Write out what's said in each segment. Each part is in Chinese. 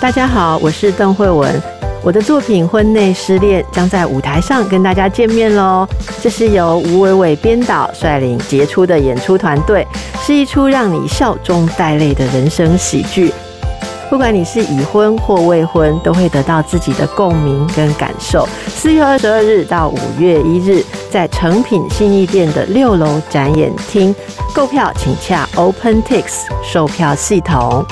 大家好，我是邓慧文。我的作品《婚内失恋》将在舞台上跟大家见面喽。这是由吴伟伟编导率领杰出的演出团队，是一出让你笑中带泪的人生喜剧。不管你是已婚或未婚，都会得到自己的共鸣跟感受。四月二十二日到五月一日，在诚品信义店的六楼展演厅购票，请洽 OpenTix 售票系统。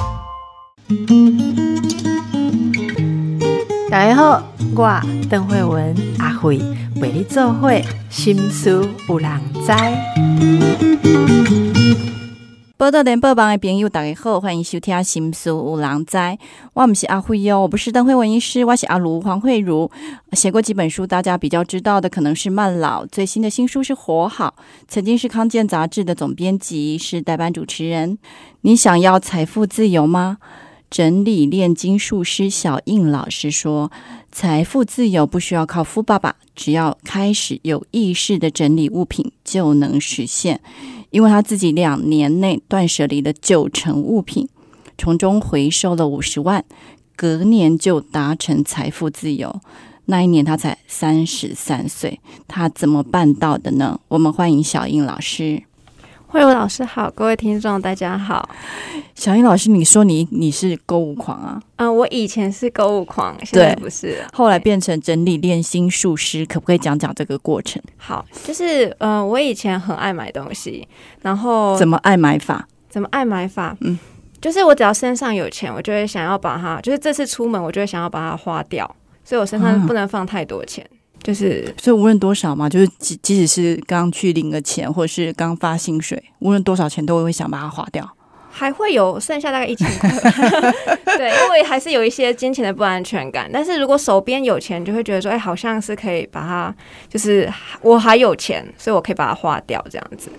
大家好，我邓慧文阿慧为你做会心思有人知。报道联播网的朋友，大家好，欢迎收听《心思有人知》。我不是阿慧哦，我不是邓慧文医师，我是阿卢黄慧茹。写过几本书，大家比较知道的可能是《慢老》，最新的新书是《活好》。曾经是康健杂志的总编辑，是代班主持人。你想要财富自由吗？整理炼金术师小应老师说：“财富自由不需要靠富爸爸，只要开始有意识的整理物品就能实现。因为他自己两年内断舍离了九成物品，从中回收了五十万，隔年就达成财富自由。那一年他才三十三岁，他怎么办到的呢？我们欢迎小应老师。”慧文老师好，各位听众大家好。小英老师，你说你你是购物狂啊？嗯，我以前是购物狂，现在不是，后来变成整理练心术师，可不可以讲讲这个过程？好，就是呃，我以前很爱买东西，然后怎么爱买法？怎么爱买法？嗯，就是我只要身上有钱，我就会想要把它，就是这次出门，我就会想要把它花掉，所以我身上不能放太多钱。就是，所以无论多少嘛，就是即即使是刚去领个钱，或者是刚发薪水，无论多少钱，都会想把它花掉，还会有剩下大概一千块。对，因为还是有一些金钱的不安全感。但是如果手边有钱，就会觉得说，哎，好像是可以把它，就是我还有钱，所以我可以把它花掉，这样子。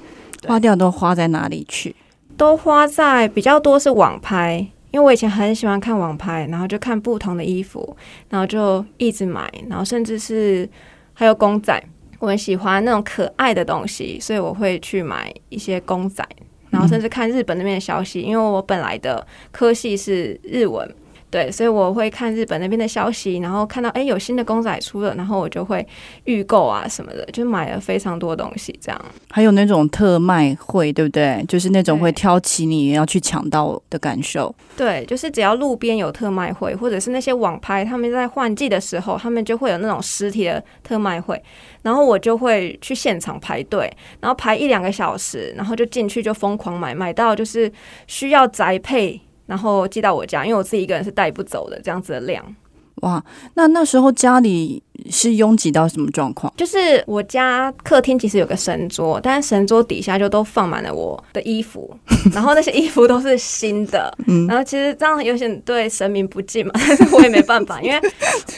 花掉都花在哪里去？都花在比较多是网拍。因为我以前很喜欢看网拍，然后就看不同的衣服，然后就一直买，然后甚至是还有公仔，我很喜欢那种可爱的东西，所以我会去买一些公仔，然后甚至看日本那边的消息，因为我本来的科系是日文。对，所以我会看日本那边的消息，然后看到哎有新的公仔出了，然后我就会预购啊什么的，就买了非常多东西这样。还有那种特卖会，对不对？就是那种会挑起你要去抢到的感受。对，就是只要路边有特卖会，或者是那些网拍他们在换季的时候，他们就会有那种实体的特卖会，然后我就会去现场排队，然后排一两个小时，然后就进去就疯狂买，买到就是需要宅配。然后寄到我家，因为我自己一个人是带不走的，这样子的量。哇，那那时候家里是拥挤到什么状况？就是我家客厅其实有个神桌，但是神桌底下就都放满了我的衣服，然后那些衣服都是新的。嗯，然后其实这样有点对神明不敬嘛，但是我也没办法，因为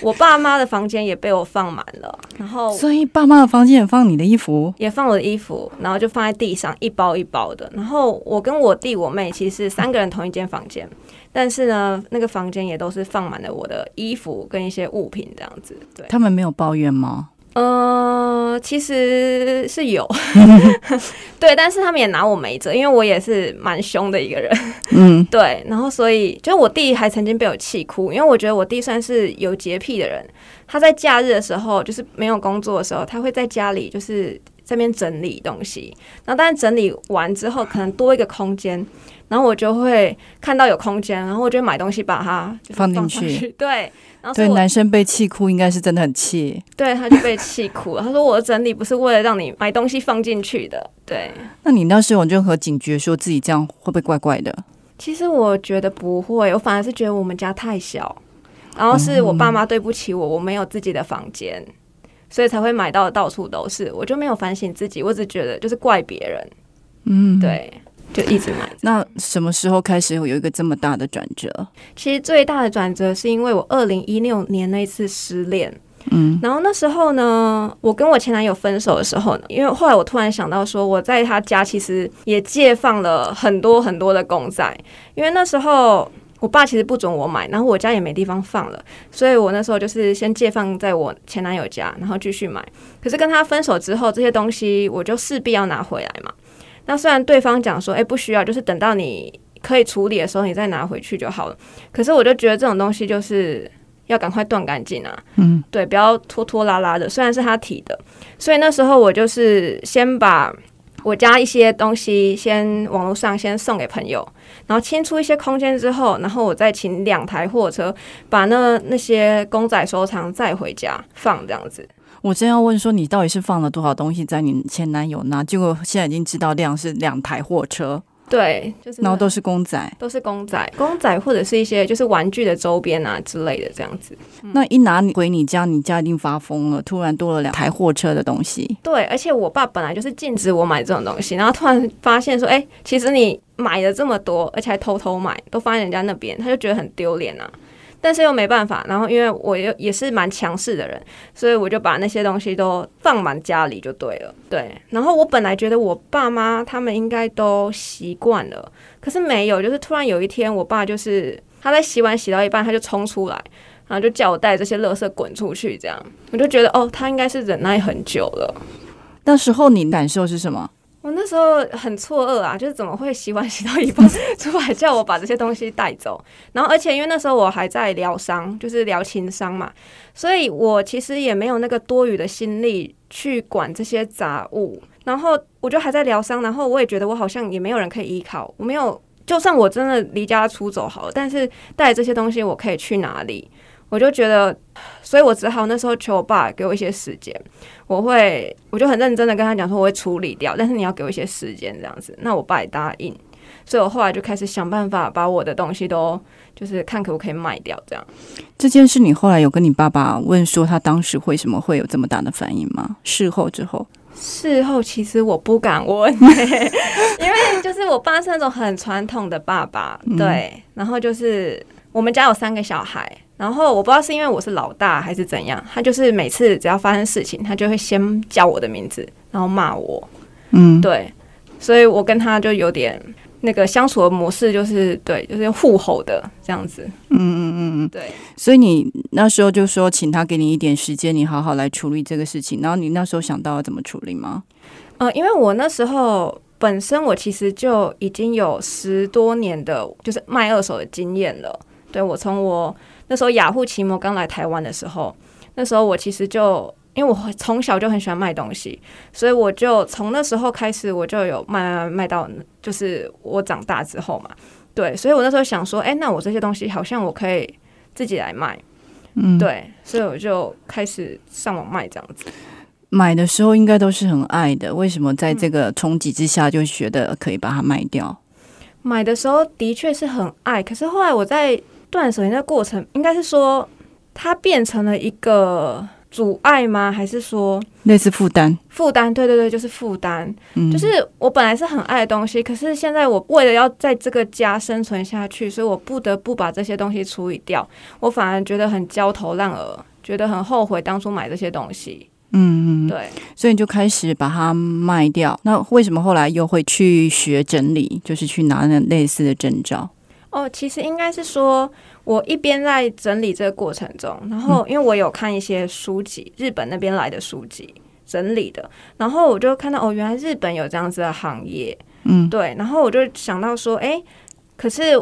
我爸妈的房间也被我放满了，然后所以爸妈的房间也放你的衣服，也放我的衣服，然后就放在地上一包一包的。然后我跟我弟我妹其实三个人同一间房间。但是呢，那个房间也都是放满了我的衣服跟一些物品，这样子。对，他们没有抱怨吗？呃，其实是有，对，但是他们也拿我没辙，因为我也是蛮凶的一个人。嗯，对。然后，所以就我弟还曾经被我气哭，因为我觉得我弟算是有洁癖的人。他在假日的时候，就是没有工作的时候，他会在家里就是这边整理东西。然后，但是整理完之后，可能多一个空间。然后我就会看到有空间，然后我就买东西把它放进去。对，然后对男生被气哭应该是真的很气。对，他就被气哭了。他说：“我的整理不是为了让你买东西放进去的。”对。那你那时候有任何警觉，说自己这样会不会怪怪的？其实我觉得不会，我反而是觉得我们家太小，然后是我爸妈对不起我，我没有自己的房间，所以才会买到到处都是。我就没有反省自己，我只觉得就是怪别人。嗯，对。就一直买。那什么时候开始有一个这么大的转折？其实最大的转折是因为我二零一六年那次失恋。嗯，然后那时候呢，我跟我前男友分手的时候呢，因为后来我突然想到说，我在他家其实也借放了很多很多的公仔，因为那时候我爸其实不准我买，然后我家也没地方放了，所以我那时候就是先借放在我前男友家，然后继续买。可是跟他分手之后，这些东西我就势必要拿回来嘛。那虽然对方讲说，哎，不需要，就是等到你可以处理的时候，你再拿回去就好了。可是我就觉得这种东西就是要赶快断干净啊，嗯，对，不要拖拖拉拉的。虽然是他提的，所以那时候我就是先把我家一些东西先网络上先送给朋友，然后清出一些空间之后，然后我再请两台货车把那那些公仔收藏再回家放这样子。我真要问说，你到底是放了多少东西在你前男友那？结果现在已经知道量是两台货车，对，就是然后都是公仔。都是公仔，公仔或者是一些就是玩具的周边啊之类的这样子。那一拿你回你家，你家一定发疯了，突然多了两台货车的东西。对，而且我爸本来就是禁止我买这种东西，然后突然发现说，哎、其实你买了这么多，而且还偷偷买，都放在人家那边，他就觉得很丢脸啊。但是又没办法，然后因为我又也是蛮强势的人，所以我就把那些东西都放满家里就对了。对，然后我本来觉得我爸妈他们应该都习惯了，可是没有，就是突然有一天，我爸就是他在洗碗洗到一半，他就冲出来，然后就叫我带这些垃圾滚出去，这样我就觉得哦，他应该是忍耐很久了。那时候你感受是什么？我那时候很错愕啊，就是怎么会洗碗洗到一半 出来叫我把这些东西带走？然后而且因为那时候我还在疗伤，就是疗情伤嘛，所以我其实也没有那个多余的心力去管这些杂物。然后我就还在疗伤，然后我也觉得我好像也没有人可以依靠，我没有，就算我真的离家出走好了，但是带这些东西我可以去哪里？我就觉得，所以我只好那时候求我爸给我一些时间，我会，我就很认真的跟他讲说我会处理掉，但是你要给我一些时间这样子。那我爸也答应，所以我后来就开始想办法把我的东西都就是看可不可以卖掉这样。这件事你后来有跟你爸爸问说他当时为什么会有这么大的反应吗？事后之后，事后其实我不敢问、因为就是我爸是那种很传统的爸爸，对，然后就是我们家有三个小孩，然后我不知道是因为我是老大还是怎样，他就是每次只要发生事情，他就会先叫我的名字，然后骂我，嗯，对，所以我跟他就有点那个相处的模式，就是对，就是互吼的这样子，嗯嗯嗯嗯。对。所以你那时候就说，请他给你一点时间，你好好来处理这个事情。然后你那时候想到要怎么处理吗？呃，因为我那时候本身我其实就已经有十多年的，就是卖二手的经验了。对我从我那时候雅虎奇摩刚来台湾的时候，那时候我其实就因为我从小就很喜欢卖东西，所以我就从那时候开始我就有卖卖卖到，就是我长大之后嘛。对，所以我那时候想说，哎、那我这些东西好像我可以自己来卖。嗯，，对，所以我就开始上网卖这样子。买的时候应该都是很爱的，为什么在这个冲击之下就觉得可以把它卖掉？买的时候的确是很爱，可是后来我在断舍离的过程，应该是说它变成了一个阻碍吗？还是说类似负担，负担？对对对，就是负担。嗯，就是我本来是很爱的东西，可是现在我为了要在这个家生存下去，所以我不得不把这些东西处理掉。我反而觉得很焦头烂额，觉得很后悔当初买这些东西。嗯嗯，对。所以你就开始把它卖掉。那为什么后来又会去学整理，就是去拿那类似的证照？哦，其实应该是说，我一边在整理这个过程中，然后因为我有看一些书籍，日本那边来的书籍整理的，然后我就看到哦，原来日本有这样子的行业，嗯，对，然后我就想到说，诶，可是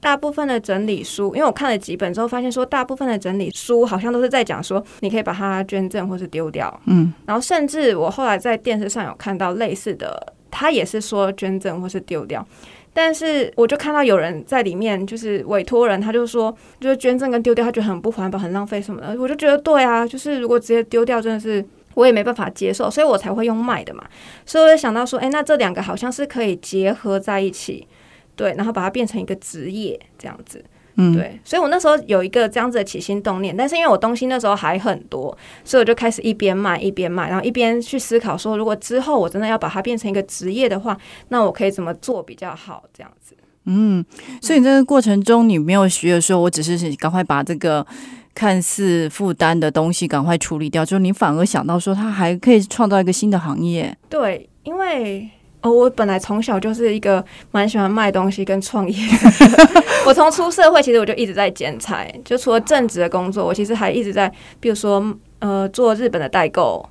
大部分的整理书，因为我看了几本之后，发现说大部分的整理书好像都是在讲说，你可以把它捐赠或是丢掉，嗯，然后甚至我后来在电视上有看到类似的，他也是说捐赠或是丢掉。但是我就看到有人在里面，就是委托人，他就说，就是捐赠跟丢掉，他觉得很不环保、很浪费什么的。我就觉得对啊，就是如果直接丢掉，真的是我也没办法接受，所以我才会用卖的嘛。所以我就想到说，诶，那这两个好像是可以结合在一起，对，然后把它变成一个职业这样子。嗯，对，所以我那时候有一个这样子的起心动念，但是因为我东西那时候还很多，所以我就开始一边卖一边卖，然后一边去思考说，如果之后我真的要把它变成一个职业的话，那我可以怎么做比较好？这样子。嗯，所以你这个过程中，你没有学的时候，我只是赶快把这个看似负担的东西赶快处理掉，之后你反而想到说，它还可以创造一个新的行业。对，因为哦，我本来从小就是一个蛮喜欢卖东西跟创业的。我从出社会，其实我就一直在剪裁，就除了正职的工作，我其实还一直在，比如说呃，做日本的代购，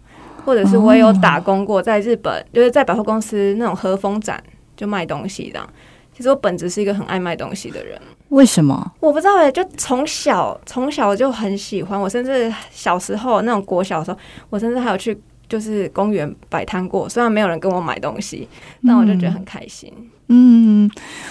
或者是我也有打工过，在日本就是在百货公司那种和风展就卖东西这样。其实我本质是一个很爱卖东西的人。为什么？我不知道哎、就从小从小就很喜欢，我甚至小时候那种国小的时候，我甚至还有去就是公园摆摊过，虽然没有人跟我买东西，但我就觉得很开心。嗯，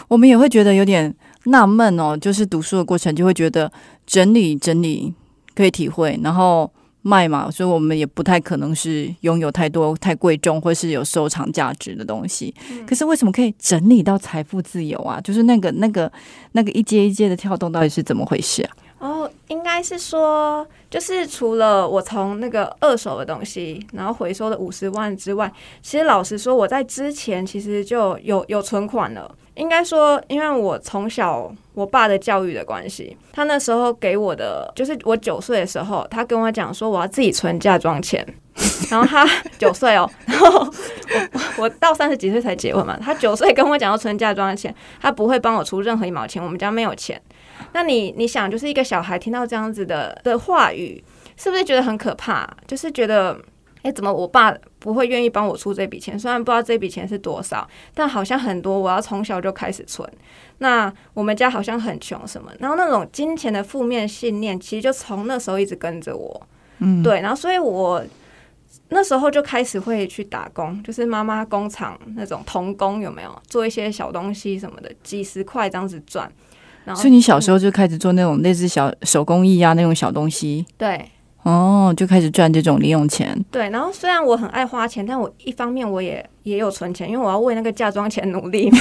我们也会觉得有点纳闷哦，就是读书的过程就会觉得整理整理可以体会，然后卖嘛，所以我们也不太可能是拥有太多太贵重或是有收藏价值的东西。可是为什么可以整理到财富自由啊？就是那个那个那个一阶一阶的跳动到底是怎么回事啊？哦，应该是说，就是除了我从那个二手的东西，然后回收了五十万之外，其实老实说，我在之前其实就有有存款了。应该说，因为我从小我爸的教育的关系，他那时候给我的，就是我九岁的时候，他跟我讲说我要自己存嫁妆钱。然后他九岁哦，然后我我到三十几岁才结婚嘛，他九岁跟我讲要存嫁妆的钱，他不会帮我出任何一毛钱，我们家没有钱。那你你想，就是一个小孩听到这样子的的话语，是不是觉得很可怕？就是觉得，哎，怎么我爸不会愿意帮我出这笔钱？虽然不知道这笔钱是多少，但好像很多，我要从小就开始存。那我们家好像很穷什么，然后那种金钱的负面信念，其实就从那时候一直跟着我。嗯，对，然后所以我那时候就开始会去打工，就是妈妈工厂那种童工有没有做一些小东西什么的，几十块这样子赚。然后所以你小时候就开始做那种类似小手工艺啊那种小东西对哦，就开始赚这种零用钱。对，然后虽然我很爱花钱，但我一方面我也也有存钱，因为我要为那个嫁妆钱努力嘛。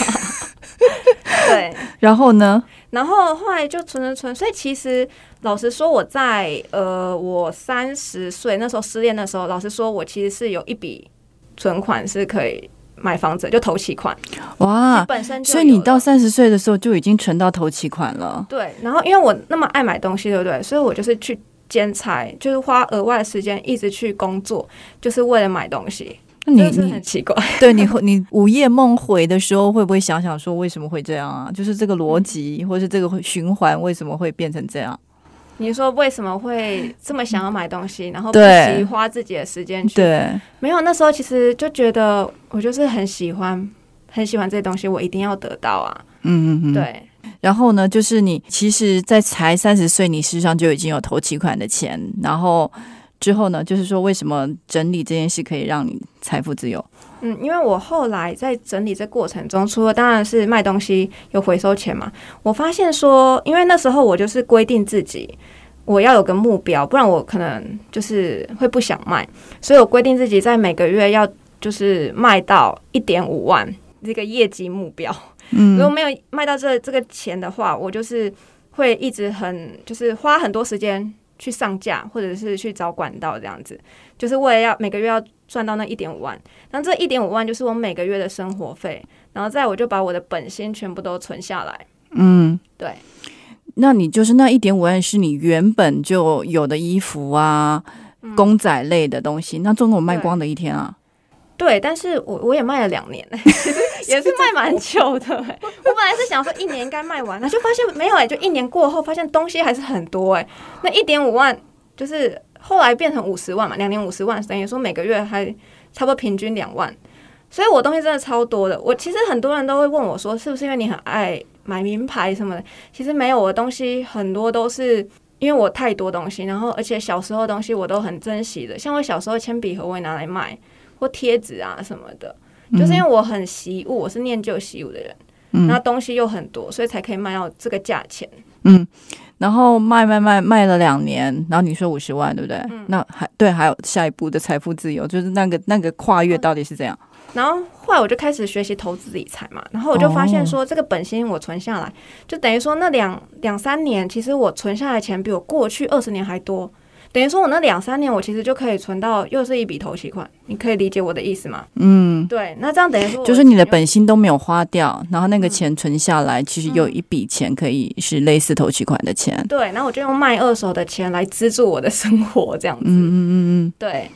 对，然后呢？然后后来就存存存，所以其实老实说，我在呃我三十岁那时候失恋的时候，老实说，我其实是有一笔存款是可以买房子，就投期款，哇！本身就所以你到三十岁的时候就已经存到投期款了。对，然后因为我那么爱买东西，对不对？所以我就是去兼差，就是花额外的时间一直去工作，就是为了买东西。那你你很奇怪，对你会你午夜梦回的时候，会不会想想说为什么会这样啊？就是这个逻辑，或是这个循环为什么会变成这样？你说为什么会这么想要买东西，然后不对惜花自己的时间去？对，没有，那时候其实就觉得我就是很喜欢，很喜欢这些东西，我一定要得到啊。嗯嗯嗯。。对，然后呢，就是你其实，在才三十岁，你事实上就已经有投期款的钱，然后之后呢，就是说为什么整理这件事可以让你财富自由？嗯，因为我后来在整理这过程中，除了当然是卖东西有回收钱嘛，我发现说，因为那时候我就是规定自己我要有个目标，不然我可能就是会不想卖，所以我规定自己在每个月要就是卖到一点五万这个业绩目标。嗯。如果嗯没有卖到这这个钱的话，我就是会一直很就是花很多时间去上架，或者是去找管道这样子，就是为了要每个月要赚到那一点五万。那这一点五万就是我每个月的生活费，然后再我就把我的本薪全部都存下来。嗯，对，那你就是那一点五万是你原本就有的衣服啊、公仔类的东西，那总共卖光的一天啊？对，但是我我也卖了两年，也是卖蛮久的、欸。我本来是想说一年应该卖完，那就发现没有哎、就一年过后发现东西还是很多哎、那一点五万就是后来变成五十万嘛，两年五十万，等于说每个月还差不多平均两万，所以我东西真的超多的。我其实很多人都会问我说，是不是因为你很爱买名牌什么的？其实没有，我的东西很多都是。因为我太多东西，然后而且小时候的东西我都很珍惜的，像我小时候铅笔盒我也拿来卖，或贴纸啊什么的，就是因为我很习物，我是念旧习物的人，那东西又很多，所以才可以卖到这个价钱。嗯，然后卖卖卖卖了两年，然后你说五十万，对不对？那还对，还有下一步的财富自由，就是那个那个跨越到底是怎样？然后后来我就开始学习投资理财嘛，然后我就发现说，这个本金我存下来，就等于说那两两三年，其实我存下来钱比我过去二十年还多。等于说我那两三年，我其实就可以存到又是一笔头期款，你可以理解我的意思吗？嗯，对，那这样等于说就是你的本薪都没有花掉，然后那个钱存下来，其实有一笔钱可以是类似头期款的钱。对，然后我就用卖二手的钱来资助我的生活，这样子。嗯嗯嗯嗯，对，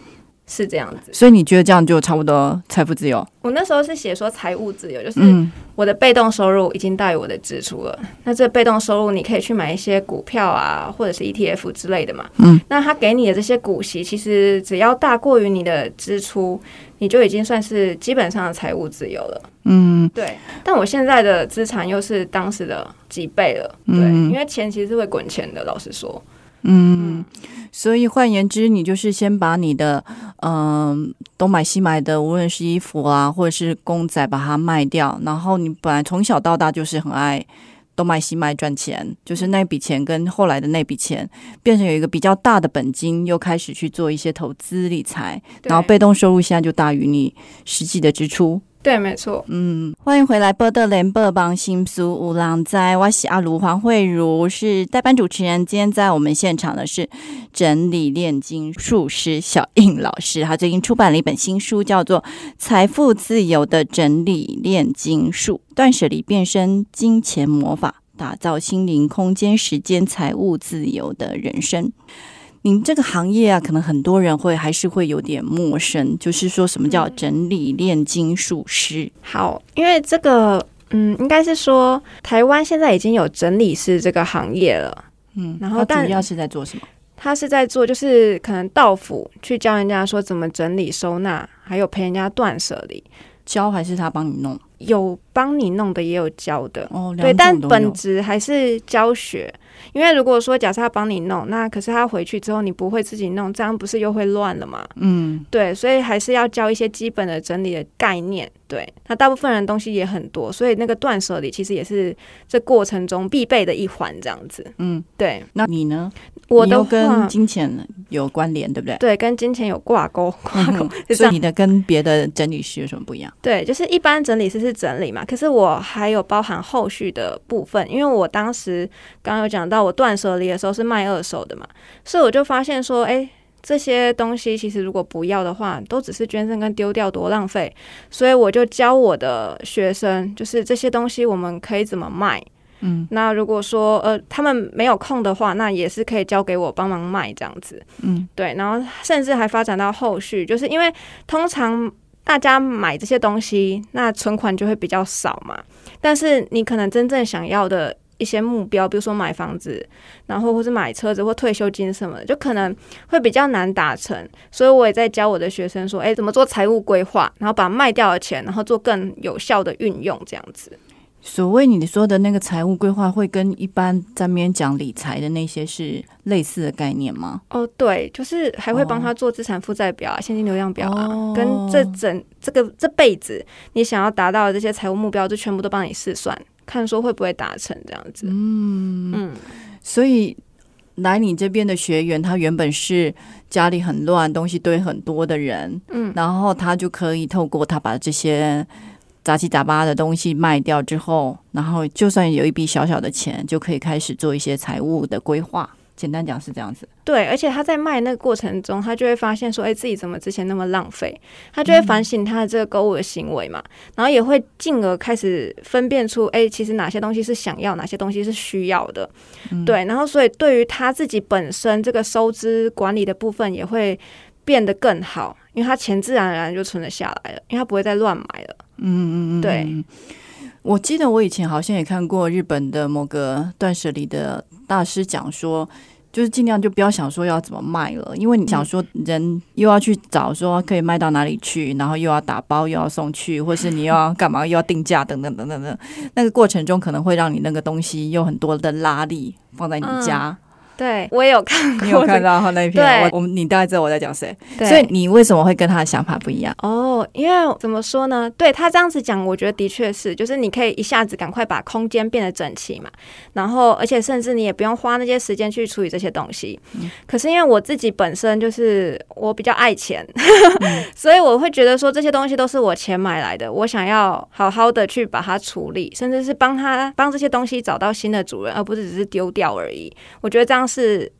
是这样子。所以你觉得这样就差不多财富自由？我那时候是写说财务自由，就是嗯我的被动收入已经大于我的支出了。那这被动收入你可以去买一些股票啊，或者是 ETF 之类的嘛。嗯，那他给你的这些股息，其实只要大过于你的支出，你就已经算是基本上的财务自由了。嗯对，但我现在的资产又是当时的几倍了。对，嗯因为钱其实是会滚钱的，老实说。嗯，所以换言之，你就是先把你的嗯、东买西买的，无论是衣服啊，或者是公仔，把它卖掉。然后你本来从小到大就是很爱东买西买赚钱，就是那笔钱跟后来的那笔钱变成有一个比较大的本金，又开始去做一些投资理财，然后被动收入现在就大于你实际的支出。对，没错。嗯，欢迎回来，波特联播帮新苏五郎在，我是阿卢黄慧茹，是代班主持人。今天在我们现场的是整理炼金术师小应老师，他最近出版了一本新书，叫做《财富自由的整理炼金术：断舍离变身金钱魔法，打造心灵空间、时间、财务自由的人生》。您这个行业啊，可能很多人会还是会有点陌生，就是说什么叫整理炼金术师？好，因为这个，嗯，应该是说台湾现在已经有整理师这个行业了。嗯，然后但主要是在做什么？他是在做，就是可能到府去教人家说怎么整理收纳，还有陪人家断舍离，教还是他帮你弄？有帮你弄的，也有教的。哦，对，但本质还是教学。因为如果说假设他帮你弄，那可是他回去之后你不会自己弄，这样不是又会乱了吗？嗯对，所以还是要教一些基本的整理的概念。对，那大部分人东西也很多，所以那个断舍离其实也是这过程中必备的一环，这样子。嗯，对，那你呢？我的你又跟，金钱有关联，对不对？对，跟金钱有挂钩，挂钩、嗯是你。的跟别的整理师有什么不一样？对，就是一般整理师是整理嘛，可是我还有包含后续的部分，因为我当时刚刚有讲到，我断舍离的时候是卖二手的嘛，所以我就发现说，哎，这些东西其实如果不要的话，都只是捐赠跟丢掉，多浪费。所以我就教我的学生，就是这些东西我们可以怎么卖。嗯那如果说呃他们没有空的话，那也是可以交给我帮忙卖这样子。嗯对，然后甚至还发展到后续，就是因为通常大家买这些东西，那存款就会比较少嘛。但是你可能真正想要的一些目标，比如说买房子，然后或是买车子或退休金什么的，就可能会比较难达成。所以我也在教我的学生说，哎，怎么做财务规划，然后把卖掉的钱，然后做更有效的运用，这样子。所谓你说的那个财务规划，会跟一般在那边讲理财的那些是类似的概念吗？哦，对，就是还会帮哦。他做资产负债表啊、现金流量表啊，哦。跟这整这个这辈子你想要达到的这些财务目标，就全部都帮你试算，看说会不会达成这样子。嗯。嗯，所以来你这边的学员，他原本是家里很乱、东西堆很多的人，嗯。然后他就可以透过他把这些杂七杂八的东西卖掉之后，然后就算有一笔小小的钱，就可以开始做一些财务的规划。简单讲是这样子，对，而且他在卖那个过程中，他就会发现说，哎，自己怎么之前那么浪费，他就会反省他的这个购物的行为嘛，然后也会进而开始分辨出，哎，其实哪些东西是想要，哪些东西是需要的，对，然后所以对于他自己本身这个收支管理的部分也会变得更好，因为他钱自然而然就存了下来了，因为他不会再乱买了。嗯嗯嗯，对嗯。我记得我以前好像也看过日本的某个断舍离的大师讲说，就是尽量就不要想说要怎么卖了，因为你想说人又要去找说可以卖到哪里去，然后又要打包又要送去，或是你又要干嘛又要定价等等等等等，那个过程中可能会让你那个东西有很多的拉力放在你家。对我也有看过，你有看？到他 那一篇？对我我们你大概知道我在讲谁，对所以你为什么会跟他的想法不一样？哦，因为怎么说呢？对他这样子讲，我觉得的确是，就是你可以一下子赶快把空间变得整齐嘛，然后而且甚至你也不用花那些时间去处理这些东西。可是因为我自己本身就是我比较爱钱，所以我会觉得说这些东西都是我钱买来的，我想要好好的去把它处理，甚至是帮他帮这些东西找到新的主人，而不是只是丢掉而已。我觉得这样是。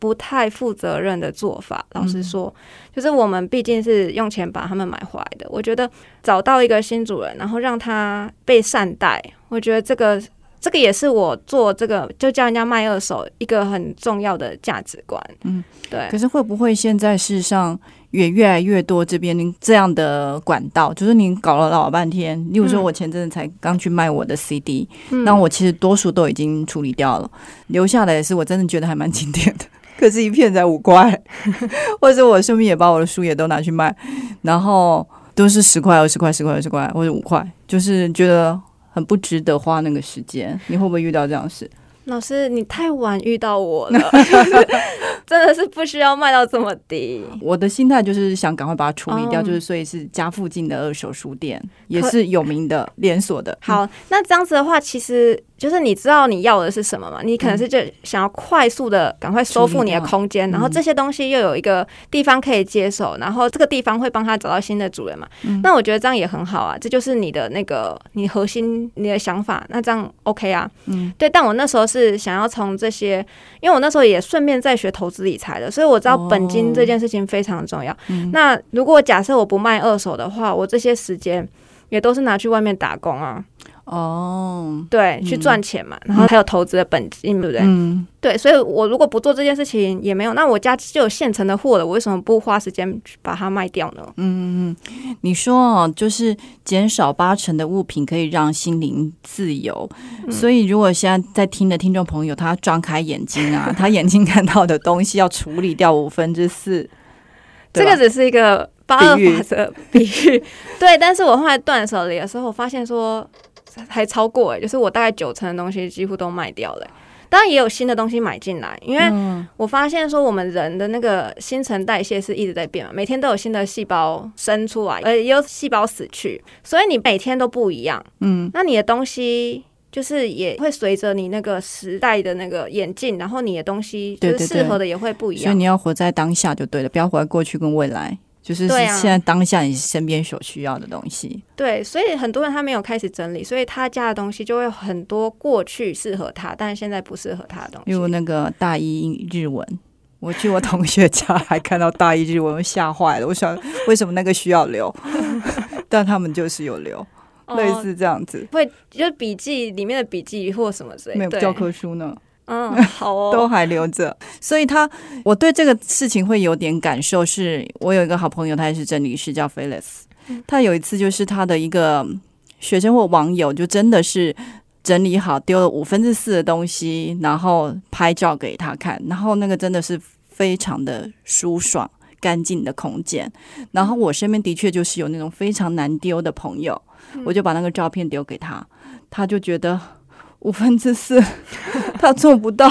不太负责任的做法，老实说，就是我们毕竟是用钱把他们买回来的。我觉得找到一个新主人，然后让他被善待，我觉得这个这个也是我做这个就叫人家卖二手一个很重要的价值观。嗯，对可。是会不会现在事实上也越来越多这边您这样的管道，就是您搞了老半天，例如说嗯我前阵子才刚去卖我的 CD，、嗯那我其实多数都已经处理掉了，留下来也是我真的觉得还蛮经典的。可是，一片才五块，或者我顺便也把我的书也都拿去卖，然后都是十块、二十块、十块、二十块或者五块，就是觉得很不值得花那个时间。你会不会遇到这样的事？老师，你太晚遇到我了，真的是不需要卖到这么低。我的心态就是想赶快把它处理掉，哦就是所以是家附近的二手书店，也是有名的连锁的。好，那这样子的话，其实就是你知道你要的是什么嘛？你可能是就想要快速的赶快收复你的空间，嗯然后这些东西又有一个地方可以接手，然后这个地方会帮他找到新的主人嘛？嗯那我觉得这样也很好啊，这就是你的那个你核心你的想法，那这样 OK 啊？嗯，对。但我那时候是想要从这些，因为我那时候也顺便在学投资理财的，所以我知道本金这件事情非常重要。嗯那如果假设我不卖二手的话，我这些时间也都是拿去外面打工啊，哦，对，去赚钱嘛，然后还有投资的本金，对不对？嗯，对，所以我如果不做这件事情也没有，那我家就有现成的货了，我为什么不花时间去把它卖掉呢？嗯你说哦，就是减少八成的物品可以让心灵自由，嗯所以如果现在在听的听众朋友，他张开眼睛啊，他眼睛看到的东西要处理掉五分之四，这个只是一个八二法则比喻，对。但是我后来断舍离的时候，我发现说还超过哎、就是我大概九成的东西几乎都卖掉了欸、当然也有新的东西买进来，因为嗯我发现说我们人的那个新陈代谢是一直在变嘛，每天都有新的细胞生出来，呃，也有细胞死去，所以你每天都不一样。嗯，那你的东西就是也会随着你那个时代的那个演进，然后你的东西就是适合的也会不一样。所以你要活在当下就对了，不要活在过去跟未来。就是现在当下你身边所需要的东西，对，所以很多人他没有开始整理，所以他家的东西就会很多过去适合他，但是现在不适合他的东西例如。那个大一日文，我去我同学家还看到大一日文，我吓坏了。我想为什么那个需要留，但他们就是有留，类哦似这样子，会就是笔记里面的笔记或什么之类的，没有教科书呢。嗯，好哦，都还留着，所以他我对这个事情会有点感受是。我有一个好朋友，他也是整理师，叫 Felix。他有一次就是他的一个学生或网友，就真的是整理好丢了五分之四的东西，然后拍照给他看，然后那个真的是非常的舒爽。干净的空间，然后我身边的确就是有那种非常难丢的朋友，我就把那个照片丢给他，他就觉得五分之四 他做不到，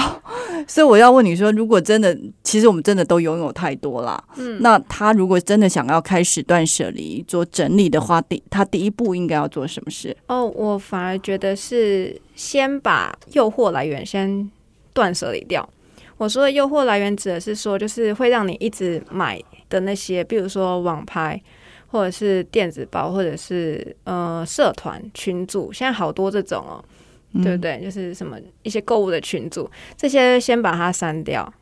所以我要问你说，如果真的，其实我们真的都拥有太多啦。嗯那他如果真的想要开始断舍离、做整理的话，第他第一步应该要做什么事？哦，我反而觉得是先把诱惑来源先断舍离掉。我说的诱惑来源指的是说，就是会让你一直买的那些，比如说网拍，或者是电子包，或者是呃社团群组，现在好多这种哦，对不对？就是什么一些购物的群组，这些先把它删掉。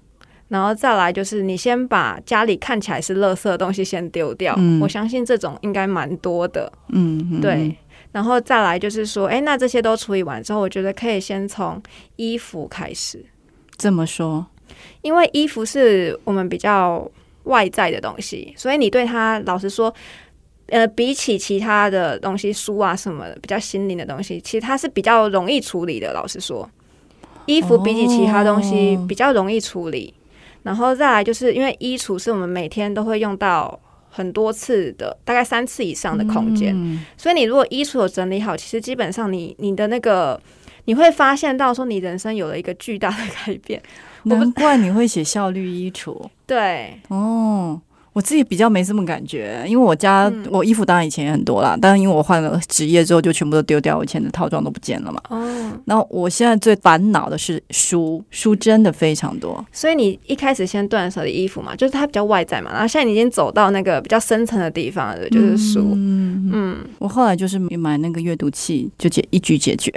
然后再来就是，你先把家里看起来是垃圾的东西先丢掉。嗯我相信这种应该蛮多的。嗯，嗯对，，然后再来就是说，哎，那这些都处理完之后，我觉得可以先从衣服开始，这么说，因为衣服是我们比较外在的东西，所以你对它，老实说，呃，比起其他的东西，书啊什么的，比较心灵的东西，其实它是比较容易处理的。老实说，衣服比起其他东西哦比较容易处理，然后再来就是因为衣橱是我们每天都会用到。很多次的，大概三次以上的空间，嗯所以你如果衣橱有整理好，其实基本上你你的那个你会发现到说你人生有了一个巨大的改变。难怪你会写效率衣橱对，哦。我自己比较没什么感觉，因为我家、嗯我衣服当然以前也很多啦，但是因为我换了职业之后，就全部都丢掉，我以前的套装都不见了嘛。哦，然后我现在最烦恼的是书，书真的非常多。所以你一开始先断舍的衣服嘛，就是它比较外在嘛，然后现在你已经走到那个比较深层的地方了，就是书。嗯，嗯，我后来就是买那个阅读器，就解一举解决，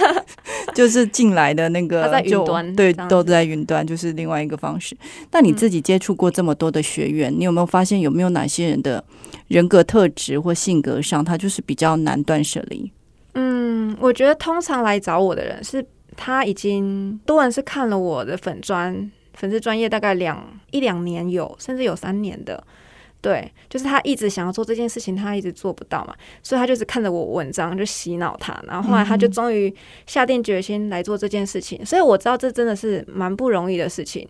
就是进来的那个它在云就端对，都在云端，就是另外一个方式。那你自己接触过这么多的学员，你有没有发现有没有哪些人的人格特质或性格上，他就是比较难断舍离？嗯，我觉得通常来找我的人是，他已经多人是看了我的粉专粉丝专业大概两一两年有，甚至有三年的。对，就是他一直想要做这件事情，他一直做不到嘛，所以他就是看着我文章就洗脑他，然后后来他就终于下定决心来做这件事情。所以我知道这真的是蛮不容易的事情。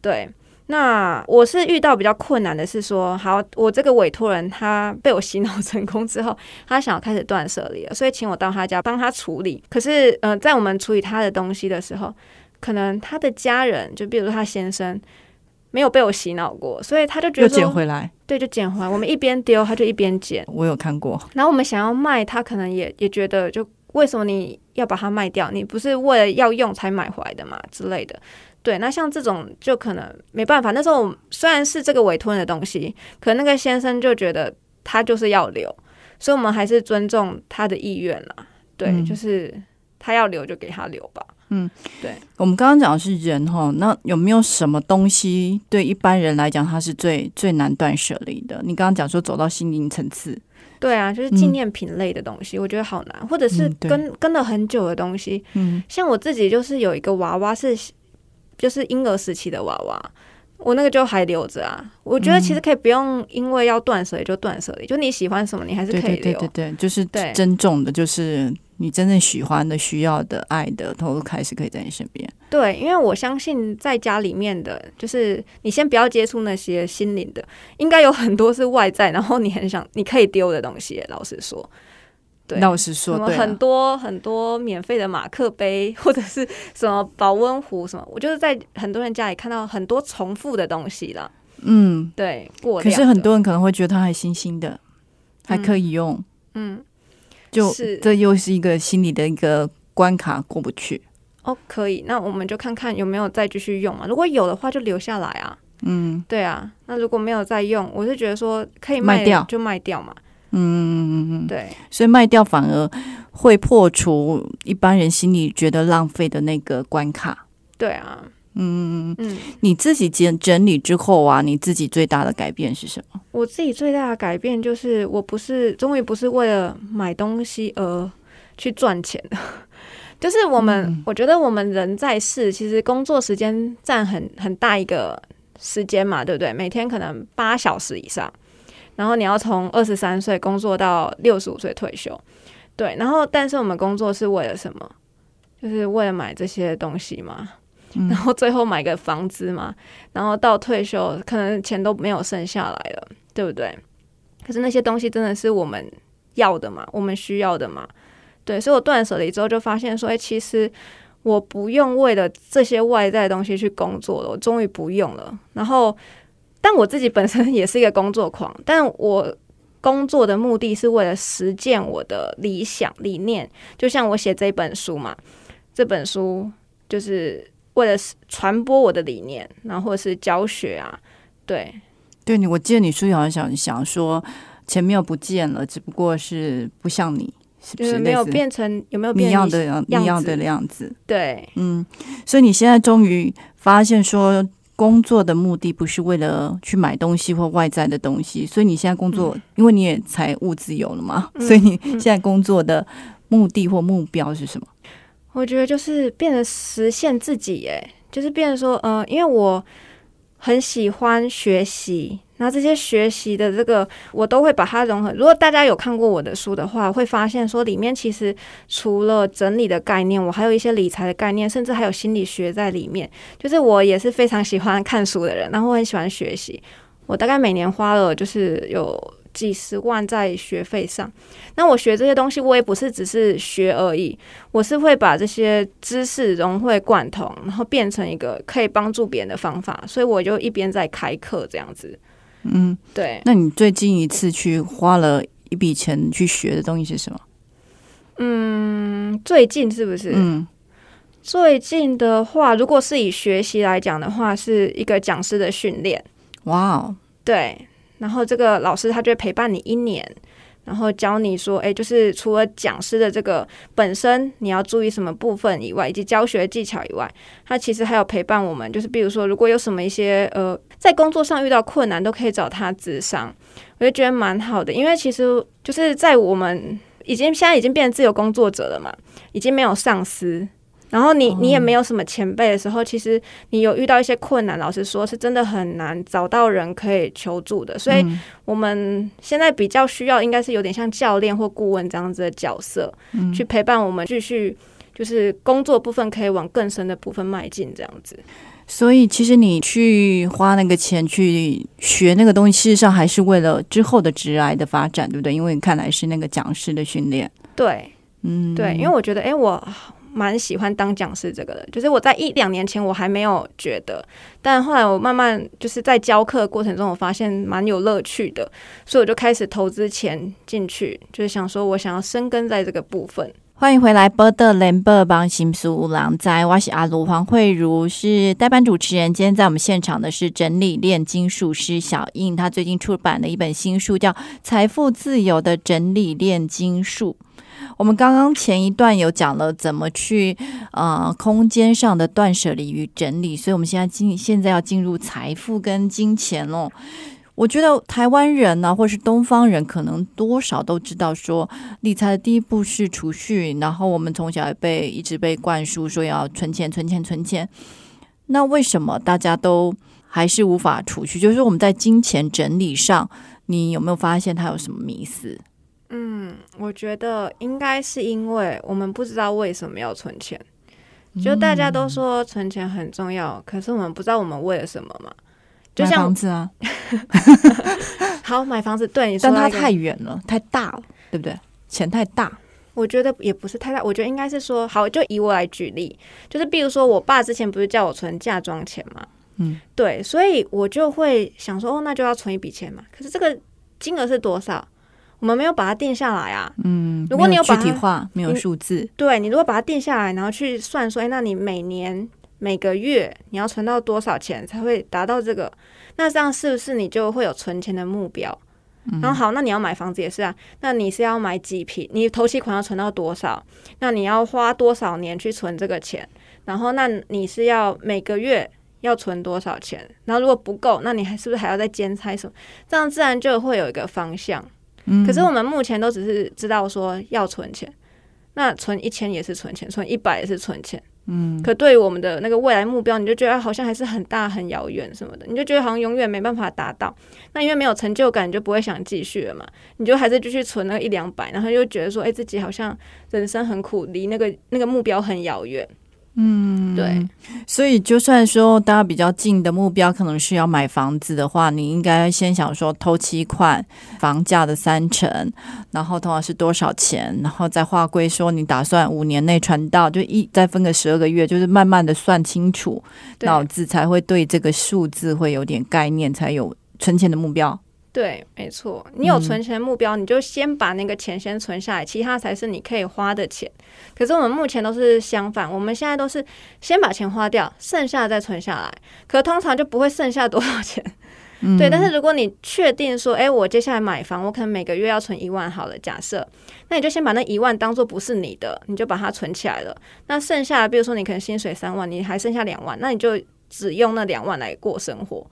对，那我是遇到比较困难的是说，好，我这个委托人他被我洗脑成功之后，他想要开始断舍离了，所以请我到他家帮他处理。可是，呃，在我们处理他的东西的时候，可能他的家人，就比如说他先生。没有被我洗脑过，所以他就觉得捡回来，对，就捡回来。我们一边丢，他就一边捡。我有看过。然后我们想要卖，他可能也也觉得，就为什么你要把它卖掉？你不是为了要用才买回来的嘛之类的。对，那像这种就可能没办法。那时候虽然是这个委托人的东西，可那个先生就觉得他就是要留，所以我们还是尊重他的意愿啦。对，就是他要留就给他留吧。嗯，对，我们刚刚讲的是人哈，那有没有什么东西对一般人来讲，它是最最难断舍离的？你刚刚讲说走到心灵层次，对啊，就是纪念品类的东西，我觉得好难，或者是跟跟了很久的东西，嗯，像我自己就是有一个娃娃是，就是婴儿时期的娃娃，我那个就还留着啊。我觉得其实可以不用因为要断舍离就断舍离，就你喜欢什么，你还是可以留，对对对，就是珍重的，就是。你真正喜欢的、需要的、爱的，都开始可以在你身边。对，因为我相信在家里面的，就是你先不要接触那些心灵的，应该有很多是外在，然后你很想你可以丢的东西。老实说，对，老实说，很多很多免费的马克杯或者是什么保温壶什么，我就是在很多人家里看到很多重复的东西了。嗯，对，过可是很多人可能会觉得它还新新的，还可以用。嗯。就是这又是一个心理的一个关卡过不去哦，可以，那我们就看看有没有再继续用嘛。如果有的话，就留下来啊。嗯，对啊。那如果没有再用，我是觉得说可以卖掉就卖掉嘛。嗯嗯嗯嗯，对。所以卖掉反而会破除一般人心里觉得浪费的那个关卡。对啊。嗯嗯嗯，你自己整整理之后啊，你自己最大的改变是什么？我自己最大的改变就是，我不是终于不是为了买东西而去赚钱的，就是我们，我觉得我们人在世，其实工作时间占很很大一个时间嘛，对不对？每天可能八小时以上，然后你要从二十三岁工作到六十五岁退休，对，然后但是我们工作是为了什么？就是为了买这些东西嘛。然后最后买个房子嘛，然后到退休可能钱都没有剩下来了，对不对？可是那些东西真的是我们要的嘛？我们需要的嘛？对，所以我断舍离之后就发现说，哎，其实我不用为了这些外在的东西去工作了，我终于不用了。然后，但我自己本身也是一个工作狂，但我工作的目的是为了实践我的理想理念，就像我写这本书嘛，这本书就是。为了传播我的理念，然后或者是教学啊，对，对你，我记得你书里好像想想说，钱没有不见了，只不过是不像你，是不是没有变成有没有一样的一样的样子？对，嗯，所以你现在终于发现说，工作的目的不是为了去买东西或外在的东西，所以你现在工作，因为你也财务自由了嘛，所以你现在工作的目的或目标是什么？我觉得就是变得实现自己，哎，就是变得说，嗯，因为我很喜欢学习，那这些学习的这个，我都会把它融合。如果大家有看过我的书的话，会发现说里面其实除了整理的概念，我还有一些理财的概念，甚至还有心理学在里面。就是我也是非常喜欢看书的人，然后很喜欢学习。我大概每年花了就是有。几十万在学费上，那我学这些东西，我也不是只是学而已，我是会把这些知识融会贯通，然后变成一个可以帮助别人的方法，所以我就一边在开课这样子。嗯，对。那你最近一次去花了一笔钱去学的东西是什么？嗯，最近是不是？嗯，最近的话，如果是以学习来讲的话，是一个讲师的训练。哇哦，对。然后这个老师他就会陪伴你一年，然后教你说，哎，就是除了讲师的这个本身你要注意什么部分以外，以及教学技巧以外，他其实还有陪伴我们，就是比如说如果有什么一些呃在工作上遇到困难，都可以找他咨商，我就觉得蛮好的，因为其实就是在我们已经现在已经变成自由工作者了嘛，已经没有上司。然后你你也没有什么前辈的时候，其实你有遇到一些困难，老实说是真的很难找到人可以求助的。所以我们现在比较需要，应该是有点像教练或顾问这样子的角色，去陪伴我们继续，就是工作部分可以往更深的部分迈进，这样子。所以其实你去花那个钱去学那个东西，事实上还是为了之后的职癌的发展，对不对？因为看来是那个讲师的训练。对，嗯，对，因为我觉得，哎，我。蛮喜欢当讲师这个的，就是我在一两年前我还没有觉得，但后来我慢慢就是在教课过程中，我发现蛮有乐趣的，所以我就开始投资钱进去，就是想说我想要深耕在这个部分。欢迎回来，波德联播帮新书五郎在，我是阿卢黄慧茹，是代班主持人。今天在我们现场的是整理炼金术师小印，他最近出版了一本新书，叫《财富自由的整理炼金术》。我们刚刚前一段有讲了怎么去呃空间上的断舍离与整理，所以我们现在进现在要进入财富跟金钱喽。我觉得台湾人呢，或是东方人，可能多少都知道说理财的第一步是储蓄，然后我们从小也被一直被灌输说要存钱、存钱、存钱。那为什么大家都还是无法储蓄？就是我们在金钱整理上，你有没有发现它有什么迷思？嗯，我觉得应该是因为我们不知道为什么要存钱，就大家都说存钱很重要，可是我们不知道我们为了什么嘛。就像房子啊，好买房子，对你说，但它太远了，太大了，对不对？钱太大，我觉得也不是太大，我觉得应该是说，好，就以我来举例，就是比如说，我爸之前不是叫我存嫁妆钱嘛，嗯，对，所以我就会想说，哦，那就要存一笔钱嘛。可是这个金额是多少？我们没有把它定下来啊。嗯，如果你有具体化，没有数字，对你如果把它定下来，然后去算说，哎，那你每年每个月你要存到多少钱才会达到这个？那这样是不是你就会有存钱的目标？然后好，那你要买房子也是啊。那你是要买几平？你头期款要存到多少？那你要花多少年去存这个钱？然后那你是要每个月要存多少钱？然后如果不够，那你还是不是还要再兼差什么？这样自然就会有一个方向。可是我们目前都只是知道说要存钱，那存一千也是存钱，存一百也是存钱。嗯，可对于我们的那个未来目标，你就觉得好像还是很大很遥远什么的，你就觉得好像永远没办法达到。那因为没有成就感，你就不会想继续了嘛？你就还是继续存那个一两百，然后又觉得说，哎，自己好像人生很苦，离那个那个目标很遥远。嗯，对，所以就算说大家比较近的目标可能是要买房子的话，你应该先想说头期款房价的三成，然后通常是多少钱，然后再划归说你打算五年内传到，就一再分个十二个月，就是慢慢的算清楚，脑子才会对这个数字会有点概念，才有存钱的目标。对，没错，你有存钱目标，你就先把那个钱先存下来，其他才是你可以花的钱。可是我们目前都是相反，我们现在都是先把钱花掉，剩下再存下来。可通常就不会剩下多少钱。对，但是如果你确定说，哎，我接下来买房，我可能每个月要存一万，好了，假设，那你就先把那一万当做不是你的，你就把它存起来了。那剩下的，比如说你可能薪水三万，你还剩下两万，那你就只用那两万来过生活。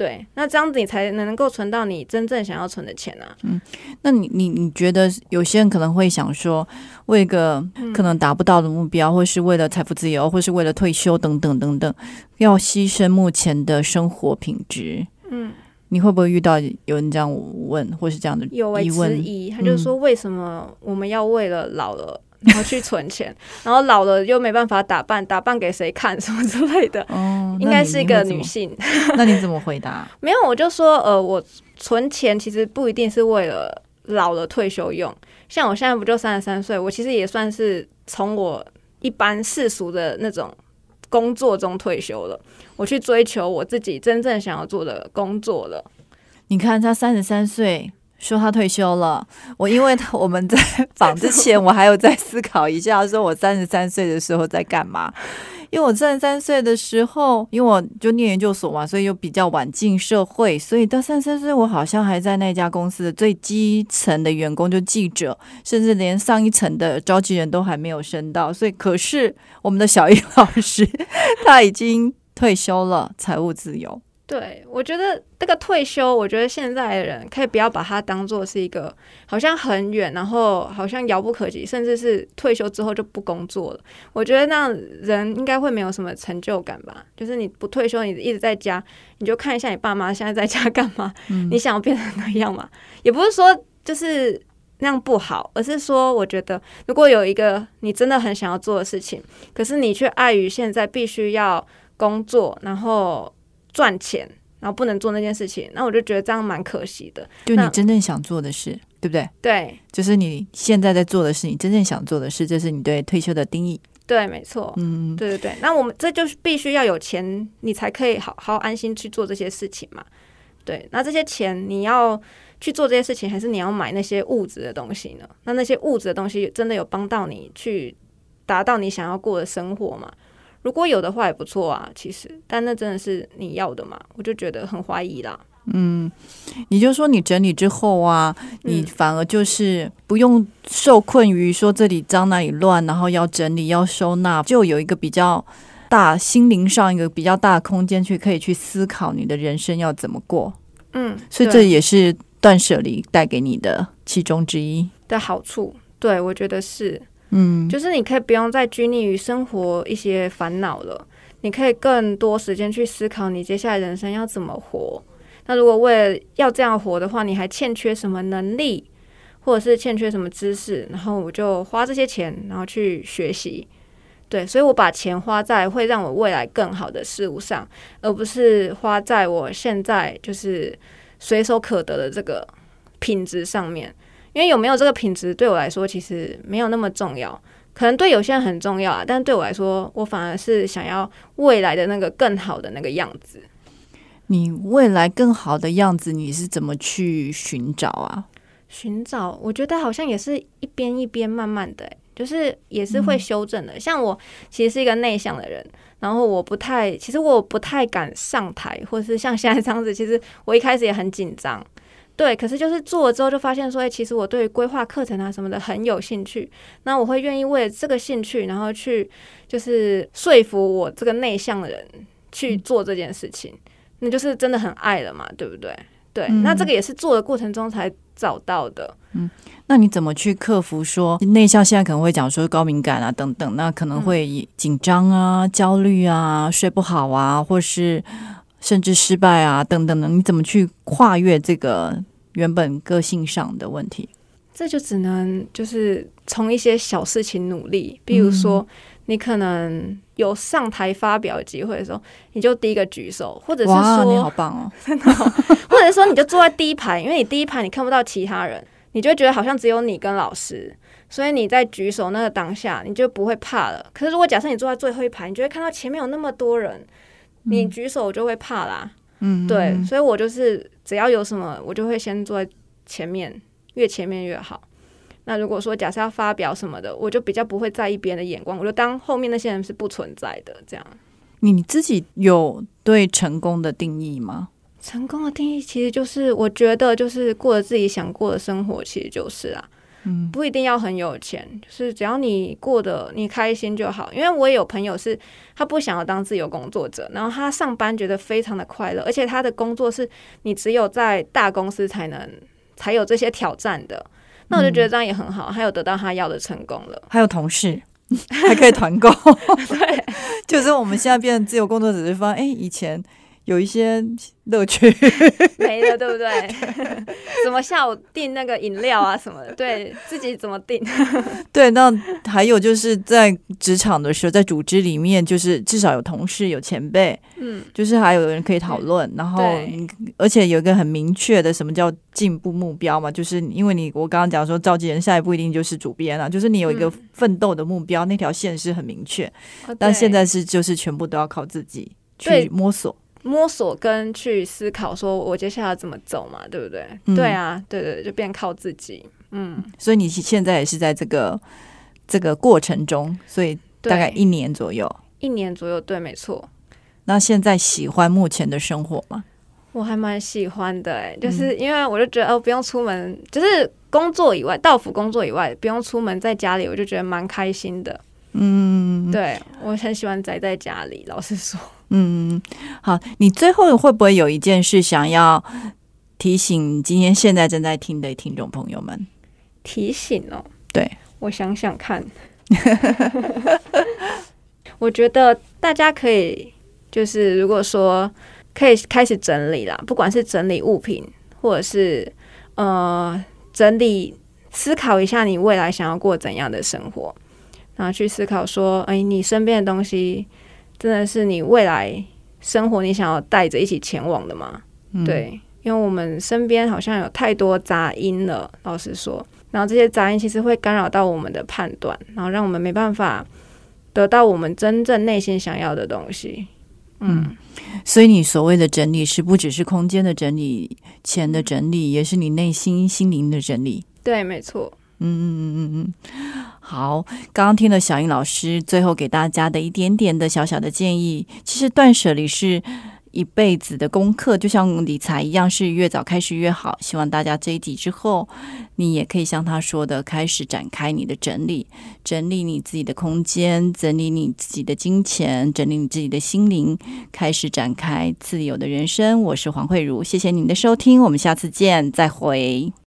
对，那这样子你才能够存到你真正想要存的钱啊。嗯，那你你你觉得有些人可能会想说，为一个可能达不到的目标，或是为了财富自由，或是为了退休等等等等，要牺牲目前的生活品质。嗯，你会不会遇到有人这样问，或是这样的疑问？疑，他就说为什么我们要为了老了？然后去存钱，然后老了又没办法打扮，打扮给谁看什么之类的。哦，应该是一个女性。那你怎么回答？没有，我就说，呃，我存钱其实不一定是为了老了退休用。像我现在不就三十三岁，我其实也算是从我一般世俗的那种工作中退休了，我去追求我自己真正想要做的工作了。你看，他三十三岁。说他退休了，我因为我们在 访之前，我还有在思考一下，说我三十三岁的时候在干嘛？因为我三十三岁的时候，因为我就念研究所嘛，所以又比较晚进社会，所以到三十三岁，我好像还在那家公司的最基层的员工，就记者，甚至连上一层的召集人都还没有升到。所以，可是我们的小英老师 他已经退休了，财务自由。对，我觉得这个退休，我觉得现在的人可以不要把它当做是一个好像很远，然后好像遥不可及，甚至是退休之后就不工作了。我觉得那样人应该会没有什么成就感吧。就是你不退休，你一直在家，你就看一下你爸妈现在在家干嘛，你想要变成那样嘛？也不是说就是那样不好，而是说我觉得如果有一个你真的很想要做的事情，可是你却碍于现在必须要工作，然后。赚钱，然后不能做那件事情，那我就觉得这样蛮可惜的。就你真正想做的事，对不对？对，就是你现在在做的事，你真正想做的事，这是你对退休的定义。对，没错。嗯，对对对。那我们这就是必须要有钱，你才可以好好安心去做这些事情嘛。对，那这些钱你要去做这些事情，还是你要买那些物质的东西呢？那那些物质的东西真的有帮到你去达到你想要过的生活吗？如果有的话也不错啊，其实，但那真的是你要的吗？我就觉得很怀疑啦。嗯，你就说你整理之后啊，你反而就是不用受困于说这里脏那里乱，然后要整理要收纳，就有一个比较大心灵上一个比较大的空间去可以去思考你的人生要怎么过。嗯，所以这也是断舍离带给你的其中之一的好处。对，我觉得是。嗯，就是你可以不用再拘泥于生活一些烦恼了，你可以更多时间去思考你接下来人生要怎么活。那如果为了要这样活的话，你还欠缺什么能力，或者是欠缺什么知识，然后我就花这些钱，然后去学习。对，所以我把钱花在会让我未来更好的事物上，而不是花在我现在就是随手可得的这个品质上面。因为有没有这个品质对我来说其实没有那么重要，可能对有些人很重要啊，但对我来说，我反而是想要未来的那个更好的那个样子。你未来更好的样子，你是怎么去寻找啊？寻找，我觉得好像也是一边一边慢慢的，就是也是会修正的。像我其实是一个内向的人，然后我不太，其实我不太敢上台，或者是像现在这样子，其实我一开始也很紧张。对，可是就是做了之后，就发现说，哎，其实我对规划课程啊什么的很有兴趣。那我会愿意为了这个兴趣，然后去就是说服我这个内向的人去做这件事情，那就是真的很爱了嘛，对不对？对，那这个也是做的过程中才找到的。嗯，那你怎么去克服说内向？现在可能会讲说高敏感啊等等，那可能会紧张啊、焦虑啊、睡不好啊，或是甚至失败啊等等等，你怎么去跨越这个？原本个性上的问题，这就只能就是从一些小事情努力，比如说你可能有上台发表机会的时候，你就第一个举手，或者是说你好棒哦，真的，或者说你就坐在第一排，因为你第一排你看不到其他人，你就觉得好像只有你跟老师，所以你在举手那个当下你就不会怕了。可是如果假设你坐在最后一排，你就会看到前面有那么多人，你举手就会怕啦。嗯，对，所以我就是只要有什么，我就会先坐在前面，越前面越好。那如果说假设要发表什么的，我就比较不会在意别人的眼光，我就当后面那些人是不存在的。这样，你自己有对成功的定义吗？成功的定义其实就是，我觉得就是过着自己想过的生活，其实就是啊。嗯，不一定要很有钱，就是只要你过得你开心就好。因为我也有朋友是，他不想要当自由工作者，然后他上班觉得非常的快乐，而且他的工作是你只有在大公司才能才有这些挑战的。那我就觉得这样也很好，还有得到他要的成功了，还有同事 还可以团购，对，就是我们现在变成自由工作者，就发现哎，以前。有一些乐趣。没了，对不对？怎么下午订那个饮料啊什么的，对自己怎么订？对，那还有就是在职场的时候，在组织里面，就是至少有同事、有前辈，嗯，就是还有人可以讨论，然后而且有一个很明确的什么叫进步目标嘛，就是因为你我刚刚讲说召集人下一步一定就是主编啊，就是你有一个奋斗的目标，那条线是很明确，但现在是就是全部都要靠自己去摸索。摸索跟去思考，说我接下来怎么走嘛，对不对？对啊，对对，就变靠自己。嗯，所以你现在也是在这个这个过程中，所以大概一年左右，一年左右，对，没错。那现在喜欢目前的生活吗？我还蛮喜欢的，哎，就是因为我就觉得哦，不用出门，就是工作以外，到府工作以外，不用出门，在家里，我就觉得蛮开心的。嗯，对我很喜欢宅在家里，老实说。嗯，好，你最后会不会有一件事想要提醒今天现在正在听的听众朋友们？提醒哦，对。我想想看，我觉得大家可以就是如果说可以开始整理啦，不管是整理物品，或者是呃整理思考一下你未来想要过怎样的生活，然后去思考说，哎，你身边的东西真的是你未来生活你想要带着一起前往的吗？嗯，对，因为我们身边好像有太多杂音了，老实说，然后这些杂音其实会干扰到我们的判断，然后让我们没办法得到我们真正内心想要的东西。嗯，所以你所谓的整理，是不只是空间的整理、钱的整理，也是你内心心灵的整理。对，没错。嗯嗯嗯嗯嗯，好，刚刚听了小英老师最后给大家的一点点的小小的建议，其实断舍离是一辈子的功课，就像理财一样，是越早开始越好。希望大家这一集之后，你也可以像他说的，开始展开你的整理，整理你自己的空间，整理你自己的金钱，整理你自己的心灵，开始展开自由的人生。我是黄慧茹，谢谢您的收听，我们下次见，再会。